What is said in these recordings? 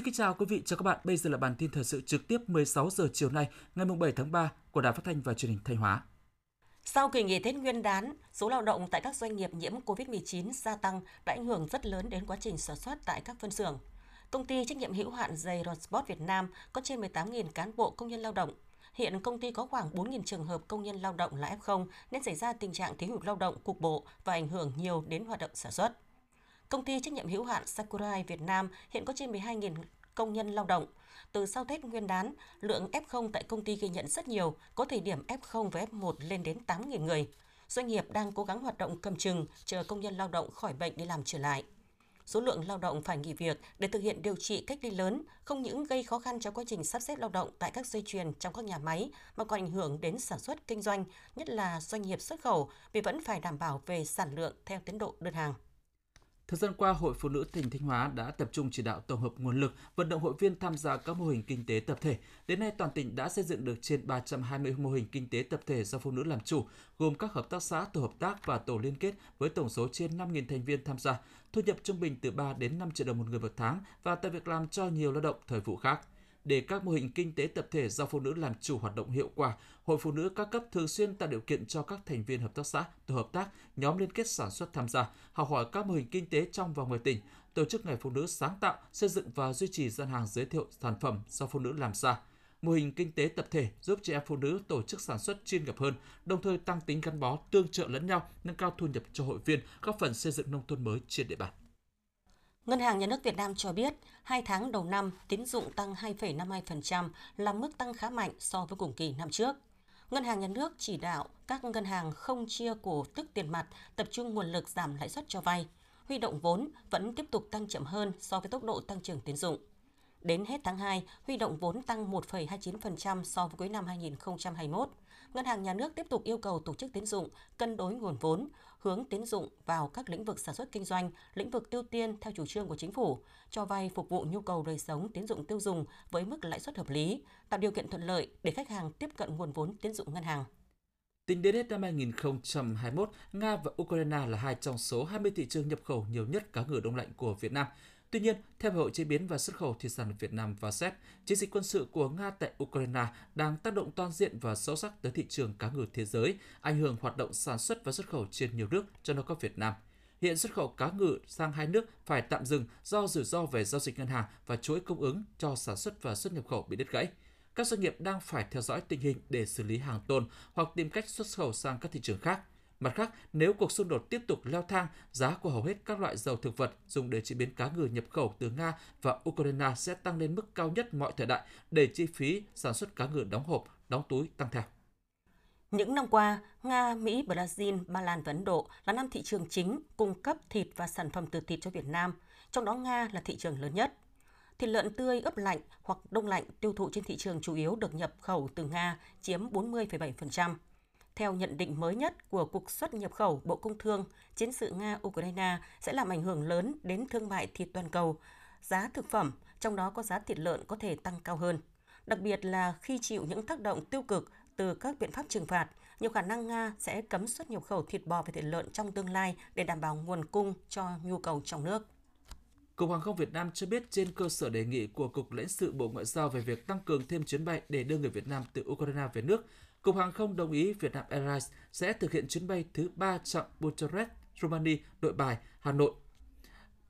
Xin kính chào quý vị, chào các bạn. Bây giờ là bản tin thời sự trực tiếp 16 giờ chiều nay, ngày 7 tháng 3 của Đài Phát thanh và Truyền hình Thanh Hóa. Sau kỳ nghỉ Tết Nguyên đán, số lao động tại các doanh nghiệp nhiễm COVID-19 gia tăng đã ảnh hưởng rất lớn đến quá trình sản xuất tại các phân xưởng. Công ty trách nhiệm hữu hạn giày Rotsport Việt Nam có trên 18.000 cán bộ công nhân lao động. Hiện công ty có khoảng 4.000 trường hợp công nhân lao động là F0 nên xảy ra tình trạng thiếu hụt lao động cục bộ và ảnh hưởng nhiều đến hoạt động sản xuất. Công ty trách nhiệm hữu hạn Sakurai Việt Nam hiện có trên 12.000 công nhân lao động. Từ sau Tết Nguyên đán, lượng F0 tại công ty ghi nhận rất nhiều, có thời điểm F0 và F1 lên đến 8.000 người. Doanh nghiệp đang cố gắng hoạt động cầm chừng, chờ công nhân lao động khỏi bệnh đi làm trở lại. Số lượng lao động phải nghỉ việc để thực hiện điều trị cách ly lớn không những gây khó khăn cho quá trình sắp xếp lao động tại các dây chuyền trong các nhà máy mà còn ảnh hưởng đến sản xuất kinh doanh, nhất là doanh nghiệp xuất khẩu vì vẫn phải đảm bảo về sản lượng theo tiến độ đơn hàng. Thời gian qua, Hội Phụ nữ tỉnh Thanh Hóa đã tập trung chỉ đạo tổng hợp nguồn lực, vận động hội viên tham gia các mô hình kinh tế tập thể. Đến nay, toàn tỉnh đã xây dựng được trên 320 mô hình kinh tế tập thể do phụ nữ làm chủ, gồm các hợp tác xã, tổ hợp tác và tổ liên kết với tổng số trên 5.000 thành viên tham gia, thu nhập trung bình từ 3 đến 5 triệu đồng một người một tháng và tạo việc làm cho nhiều lao động thời vụ khác để các mô hình kinh tế tập thể do phụ nữ làm chủ hoạt động hiệu quả, Hội Phụ nữ các cấp thường xuyên tạo điều kiện cho các thành viên hợp tác xã, tổ hợp tác, nhóm liên kết sản xuất tham gia, học hỏi các mô hình kinh tế trong và ngoài tỉnh, tổ chức ngày phụ nữ sáng tạo, xây dựng và duy trì gian hàng giới thiệu sản phẩm do phụ nữ làm ra. Mô hình kinh tế tập thể giúp chị em phụ nữ tổ chức sản xuất chuyên nghiệp hơn, đồng thời tăng tính gắn bó, tương trợ lẫn nhau, nâng cao thu nhập cho hội viên, góp phần xây dựng nông thôn mới trên địa bàn. Ngân hàng Nhà nước Việt Nam cho biết, hai tháng đầu năm, tín dụng tăng 2,52% là mức tăng khá mạnh so với cùng kỳ năm trước. Ngân hàng Nhà nước chỉ đạo các ngân hàng không chia cổ tức tiền mặt, tập trung nguồn lực giảm lãi suất cho vay. Huy động vốn vẫn tiếp tục tăng chậm hơn so với tốc độ tăng trưởng tín dụng. Đến hết tháng 2, huy động vốn tăng 1,29% so với cuối năm 2021. Ngân hàng Nhà nước tiếp tục yêu cầu tổ chức tín dụng cân đối nguồn vốn, hướng tín dụng vào các lĩnh vực sản xuất kinh doanh, lĩnh vực ưu tiên theo chủ trương của chính phủ, cho vay phục vụ nhu cầu đời sống tín dụng tiêu dùng với mức lãi suất hợp lý, tạo điều kiện thuận lợi để khách hàng tiếp cận nguồn vốn tín dụng ngân hàng. Tính đến hết năm 2021, Nga và Ukraine là hai trong số 20 thị trường nhập khẩu nhiều nhất cá ngừ đông lạnh của Việt Nam. Tuy nhiên, theo Hội chế biến và xuất khẩu thủy sản Việt Nam và SET, chiến dịch quân sự của Nga tại Ukraine đang tác động toàn diện và sâu sắc tới thị trường cá ngừ thế giới, ảnh hưởng hoạt động sản xuất và xuất khẩu trên nhiều nước, cho nó có Việt Nam. Hiện xuất khẩu cá ngừ sang hai nước phải tạm dừng do rủi ro về giao dịch ngân hàng và chuỗi cung ứng cho sản xuất và xuất nhập khẩu bị đứt gãy. Các doanh nghiệp đang phải theo dõi tình hình để xử lý hàng tồn hoặc tìm cách xuất khẩu sang các thị trường khác. Mặt khác, nếu cuộc xung đột tiếp tục leo thang, giá của hầu hết các loại dầu thực vật dùng để chế biến cá ngừ nhập khẩu từ Nga và Ukraine sẽ tăng lên mức cao nhất mọi thời đại để chi phí sản xuất cá ngừ đóng hộp, đóng túi tăng theo. Những năm qua, Nga, Mỹ, Brazil, Ba Lan và Ấn Độ là năm thị trường chính cung cấp thịt và sản phẩm từ thịt cho Việt Nam, trong đó Nga là thị trường lớn nhất. Thịt lợn tươi ướp lạnh hoặc đông lạnh tiêu thụ trên thị trường chủ yếu được nhập khẩu từ Nga chiếm 40,7%. Theo nhận định mới nhất của Cục xuất nhập khẩu Bộ Công Thương, chiến sự Nga-Ukraine sẽ làm ảnh hưởng lớn đến thương mại thịt toàn cầu, giá thực phẩm, trong đó có giá thịt lợn có thể tăng cao hơn. Đặc biệt là khi chịu những tác động tiêu cực từ các biện pháp trừng phạt, nhiều khả năng Nga sẽ cấm xuất nhập khẩu thịt bò và thịt lợn trong tương lai để đảm bảo nguồn cung cho nhu cầu trong nước. Cục Hàng không Việt Nam cho biết trên cơ sở đề nghị của Cục lãnh sự Bộ Ngoại giao về việc tăng cường thêm chuyến bay để đưa người Việt Nam từ Ukraine về nước, Cục Hàng không đồng ý Vietnam Airlines sẽ thực hiện chuyến bay thứ 3 chặng Bucharest, Romania, Nội Bài, Hà Nội.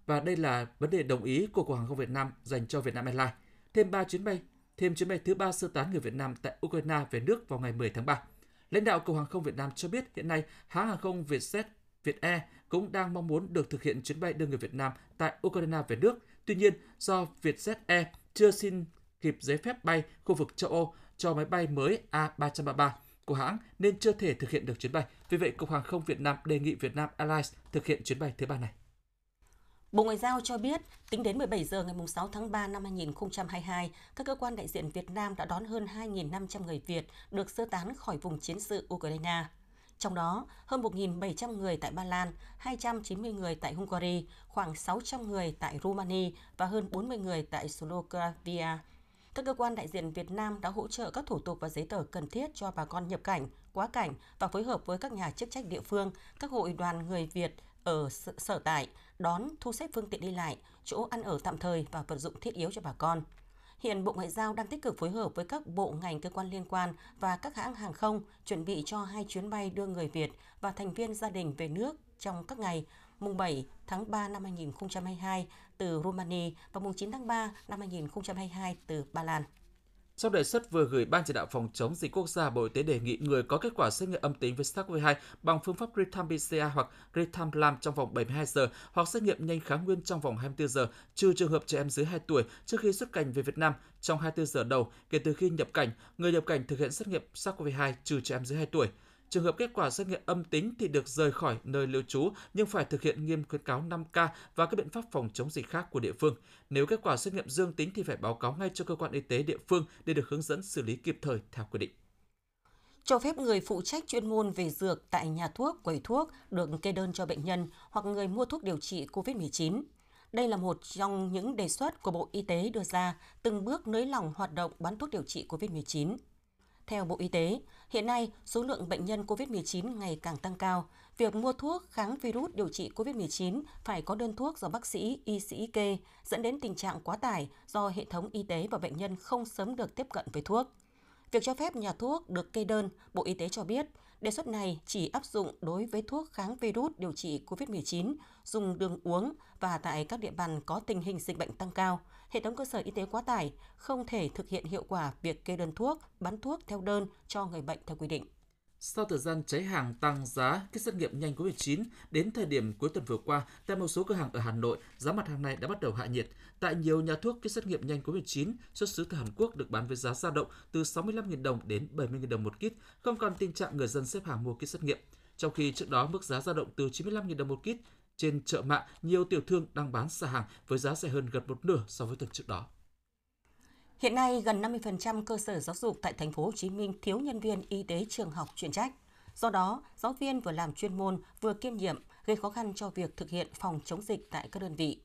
Và đây là vấn đề đồng ý của Cục Hàng không Việt Nam dành cho Vietnam Airlines. Thêm 3 chuyến bay, thêm chuyến bay thứ 3 sơ tán người Việt Nam tại Ukraine về nước vào ngày 10 tháng 3. Lãnh đạo Cục Hàng không Việt Nam cho biết hiện nay hãng hàng không Vietjet, Vietair cũng đang mong muốn được thực hiện chuyến bay đưa người Việt Nam tại Ukraine về nước. Tuy nhiên, do Vietjet Air chưa xin kịp giấy phép bay khu vực châu Âu cho máy bay mới A333 của hãng nên chưa thể thực hiện được chuyến bay. Vì vậy, Cục Hàng không Việt Nam đề nghị Việt Nam Airlines thực hiện chuyến bay thứ ba này. Bộ Ngoại giao cho biết, tính đến 17 giờ ngày 6 tháng 3 năm 2022, các cơ quan đại diện Việt Nam đã đón hơn 2.500 người Việt được sơ tán khỏi vùng chiến sự Ukraine. Trong đó, hơn 1.700 người tại Ba Lan, 290 người tại Hungary, khoảng 600 người tại Romania và hơn 40 người tại Slovakia. Các cơ quan đại diện Việt Nam đã hỗ trợ các thủ tục và giấy tờ cần thiết cho bà con nhập cảnh, quá cảnh và phối hợp với các nhà chức trách địa phương, các hội đoàn người Việt ở sở tại đón, thu xếp phương tiện đi lại, chỗ ăn ở tạm thời và vật dụng thiết yếu cho bà con. Hiện Bộ Ngoại giao đang tích cực phối hợp với các bộ ngành cơ quan liên quan và các hãng hàng không chuẩn bị cho hai chuyến bay đưa người Việt và thành viên gia đình về nước trong các ngày mùng 7 tháng 3 năm 2022 từ Romania và mùng 9 tháng 3 năm 2022 từ Ba Lan. Trong đề xuất vừa gửi Ban chỉ đạo phòng chống dịch quốc gia, Bộ Y tế đề nghị người có kết quả xét nghiệm âm tính với SARS-CoV-2 bằng phương pháp real-time PCR hoặc real-time LAM trong vòng 72 giờ hoặc xét nghiệm nhanh kháng nguyên trong vòng 24 giờ, trừ trường hợp trẻ em dưới 2 tuổi trước khi xuất cảnh về Việt Nam trong 24 giờ đầu kể từ khi nhập cảnh, người nhập cảnh thực hiện xét nghiệm SARS-CoV-2 trừ trẻ em dưới 2 tuổi. Trường hợp kết quả xét nghiệm âm tính thì được rời khỏi nơi lưu trú nhưng phải thực hiện nghiêm khuyến cáo 5K và các biện pháp phòng chống dịch khác của địa phương. Nếu kết quả xét nghiệm dương tính thì phải báo cáo ngay cho cơ quan y tế địa phương để được hướng dẫn xử lý kịp thời theo quy định cho phép người phụ trách chuyên môn về dược tại nhà thuốc, quầy thuốc được kê đơn cho bệnh nhân hoặc người mua thuốc điều trị COVID-19. Đây là một trong những đề xuất của Bộ Y tế đưa ra từng bước nới lỏng hoạt động bán thuốc điều trị COVID-19. Theo Bộ Y tế, hiện nay số lượng bệnh nhân COVID-19 ngày càng tăng cao. Việc mua thuốc kháng virus điều trị COVID-19 phải có đơn thuốc do bác sĩ, y sĩ kê, dẫn đến tình trạng quá tải do hệ thống y tế và bệnh nhân không sớm được tiếp cận với thuốc. Việc cho phép nhà thuốc được kê đơn, Bộ Y tế cho biết, đề xuất này chỉ áp dụng đối với thuốc kháng virus điều trị COVID-19 dùng đường uống và tại các địa bàn có tình hình dịch bệnh tăng cao, hệ thống cơ sở y tế quá tải, không thể thực hiện hiệu quả việc kê đơn thuốc, bán thuốc theo đơn cho người bệnh theo quy định. Sau thời gian cháy hàng tăng giá kit xét nghiệm nhanh COVID-19, đến thời điểm cuối tuần vừa qua, tại một số cửa hàng ở Hà Nội, giá mặt hàng này đã bắt đầu hạ nhiệt. Tại nhiều nhà thuốc, kit xét nghiệm nhanh COVID-19 xuất xứ từ Hàn Quốc được bán với giá dao động từ 65.000 đồng đến 70.000 đồng một kit, không còn tình trạng người dân xếp hàng mua kit xét nghiệm. Trong khi trước đó mức giá dao động từ 95.000 đồng một kit, trên chợ mạng, nhiều tiểu thương đang bán xả hàng với giá rẻ hơn gần một nửa so với tuần trước đó. Hiện nay, gần 50% cơ sở giáo dục tại thành phố Hồ Chí Minh thiếu nhân viên y tế trường học chuyên trách. Do đó, giáo viên vừa làm chuyên môn vừa kiêm nhiệm gây khó khăn cho việc thực hiện phòng chống dịch tại các đơn vị.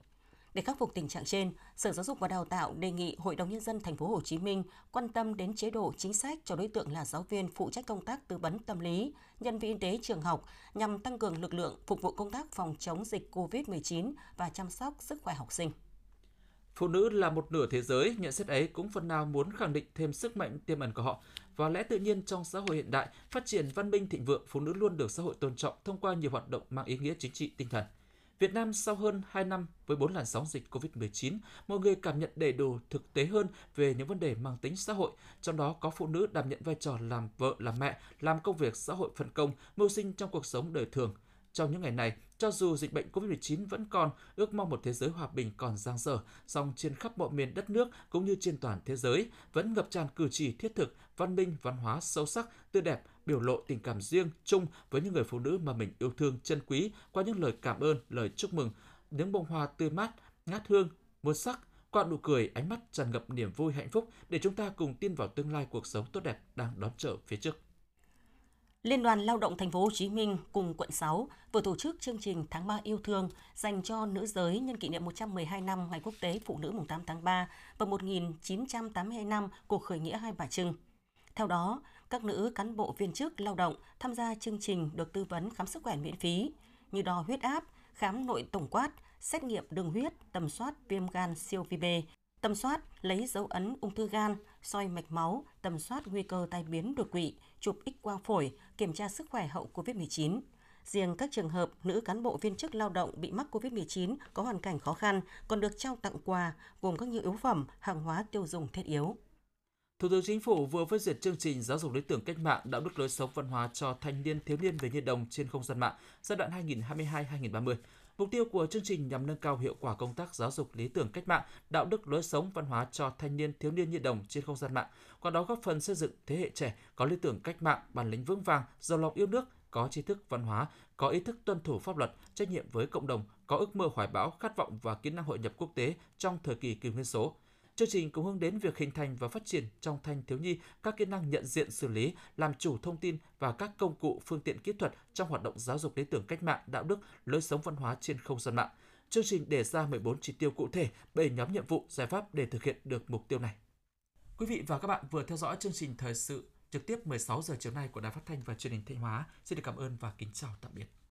Để khắc phục tình trạng trên, Sở Giáo dục và Đào tạo đề nghị Hội đồng nhân dân thành phố Hồ Chí Minh quan tâm đến chế độ chính sách cho đối tượng là giáo viên phụ trách công tác tư vấn tâm lý, nhân viên y tế trường học nhằm tăng cường lực lượng phục vụ công tác phòng chống dịch COVID-19 và chăm sóc sức khỏe học sinh. Phụ nữ là một nửa thế giới, nhận xét ấy cũng phần nào muốn khẳng định thêm sức mạnh tiềm ẩn của họ. Và lẽ tự nhiên trong xã hội hiện đại, phát triển văn minh thịnh vượng, phụ nữ luôn được xã hội tôn trọng thông qua nhiều hoạt động mang ý nghĩa chính trị tinh thần. Việt Nam sau hơn 2 năm với 4 làn sóng dịch COVID-19, mọi người cảm nhận đầy đủ thực tế hơn về những vấn đề mang tính xã hội, trong đó có phụ nữ đảm nhận vai trò làm vợ, làm mẹ, làm công việc xã hội phân công, mưu sinh trong cuộc sống đời thường. Trong những ngày này, cho dù dịch bệnh COVID-19 vẫn còn, ước mong một thế giới hòa bình còn giang dở, song trên khắp mọi miền đất nước cũng như trên toàn thế giới vẫn ngập tràn cử chỉ thiết thực, văn minh, văn hóa sâu sắc, tươi đẹp, biểu lộ tình cảm riêng chung với những người phụ nữ mà mình yêu thương trân quý qua những lời cảm ơn, lời chúc mừng, những bông hoa tươi mát, ngát hương, muôn sắc, qua nụ cười, ánh mắt tràn ngập niềm vui hạnh phúc để chúng ta cùng tin vào tương lai cuộc sống tốt đẹp đang đón chờ phía trước. Liên đoàn Lao động Thành phố Hồ Chí Minh cùng quận 6 vừa tổ chức chương trình Tháng 3 yêu thương dành cho nữ giới nhân kỷ niệm 112 năm Ngày Quốc tế Phụ nữ mùng 8 tháng 3 và 1982 năm cuộc khởi nghĩa Hai Bà Trưng. Theo đó, các nữ cán bộ viên chức lao động tham gia chương trình được tư vấn khám sức khỏe miễn phí như đo huyết áp, khám nội tổng quát, xét nghiệm đường huyết, tầm soát viêm gan siêu vi B, tầm soát lấy dấu ấn ung thư gan, soi mạch máu, tầm soát nguy cơ tai biến đột quỵ, chụp X quang phổi, kiểm tra sức khỏe hậu COVID-19. Riêng các trường hợp nữ cán bộ viên chức lao động bị mắc COVID-19 có hoàn cảnh khó khăn còn được trao tặng quà gồm các nhu yếu phẩm, hàng hóa tiêu dùng thiết yếu. Thủ tướng Chính phủ vừa phê duyệt chương trình giáo dục lý tưởng cách mạng, đạo đức lối sống văn hóa cho thanh niên thiếu niên về nhi đồng trên không gian mạng giai đoạn 2022-2030. Mục tiêu của chương trình nhằm nâng cao hiệu quả công tác giáo dục lý tưởng cách mạng, đạo đức lối sống văn hóa cho thanh niên thiếu niên nhi đồng trên không gian mạng, qua đó góp phần xây dựng thế hệ trẻ có lý tưởng cách mạng, bản lĩnh vững vàng, giàu lòng yêu nước, có tri thức văn hóa, có ý thức tuân thủ pháp luật, trách nhiệm với cộng đồng, có ước mơ hoài bão, khát vọng và kỹ năng hội nhập quốc tế trong thời kỳ kỷ nguyên số. Chương trình cũng hướng đến việc hình thành và phát triển trong thanh thiếu nhi các kỹ năng nhận diện xử lý, làm chủ thông tin và các công cụ phương tiện kỹ thuật trong hoạt động giáo dục lý tưởng cách mạng, đạo đức, lối sống văn hóa trên không gian mạng. Chương trình đề ra 14 chỉ tiêu cụ thể, 7 nhóm nhiệm vụ, giải pháp để thực hiện được mục tiêu này. Quý vị và các bạn vừa theo dõi chương trình thời sự trực tiếp 16 giờ chiều nay của Đài Phát thanh và Truyền hình Thanh Hóa. Xin được cảm ơn và kính chào tạm biệt.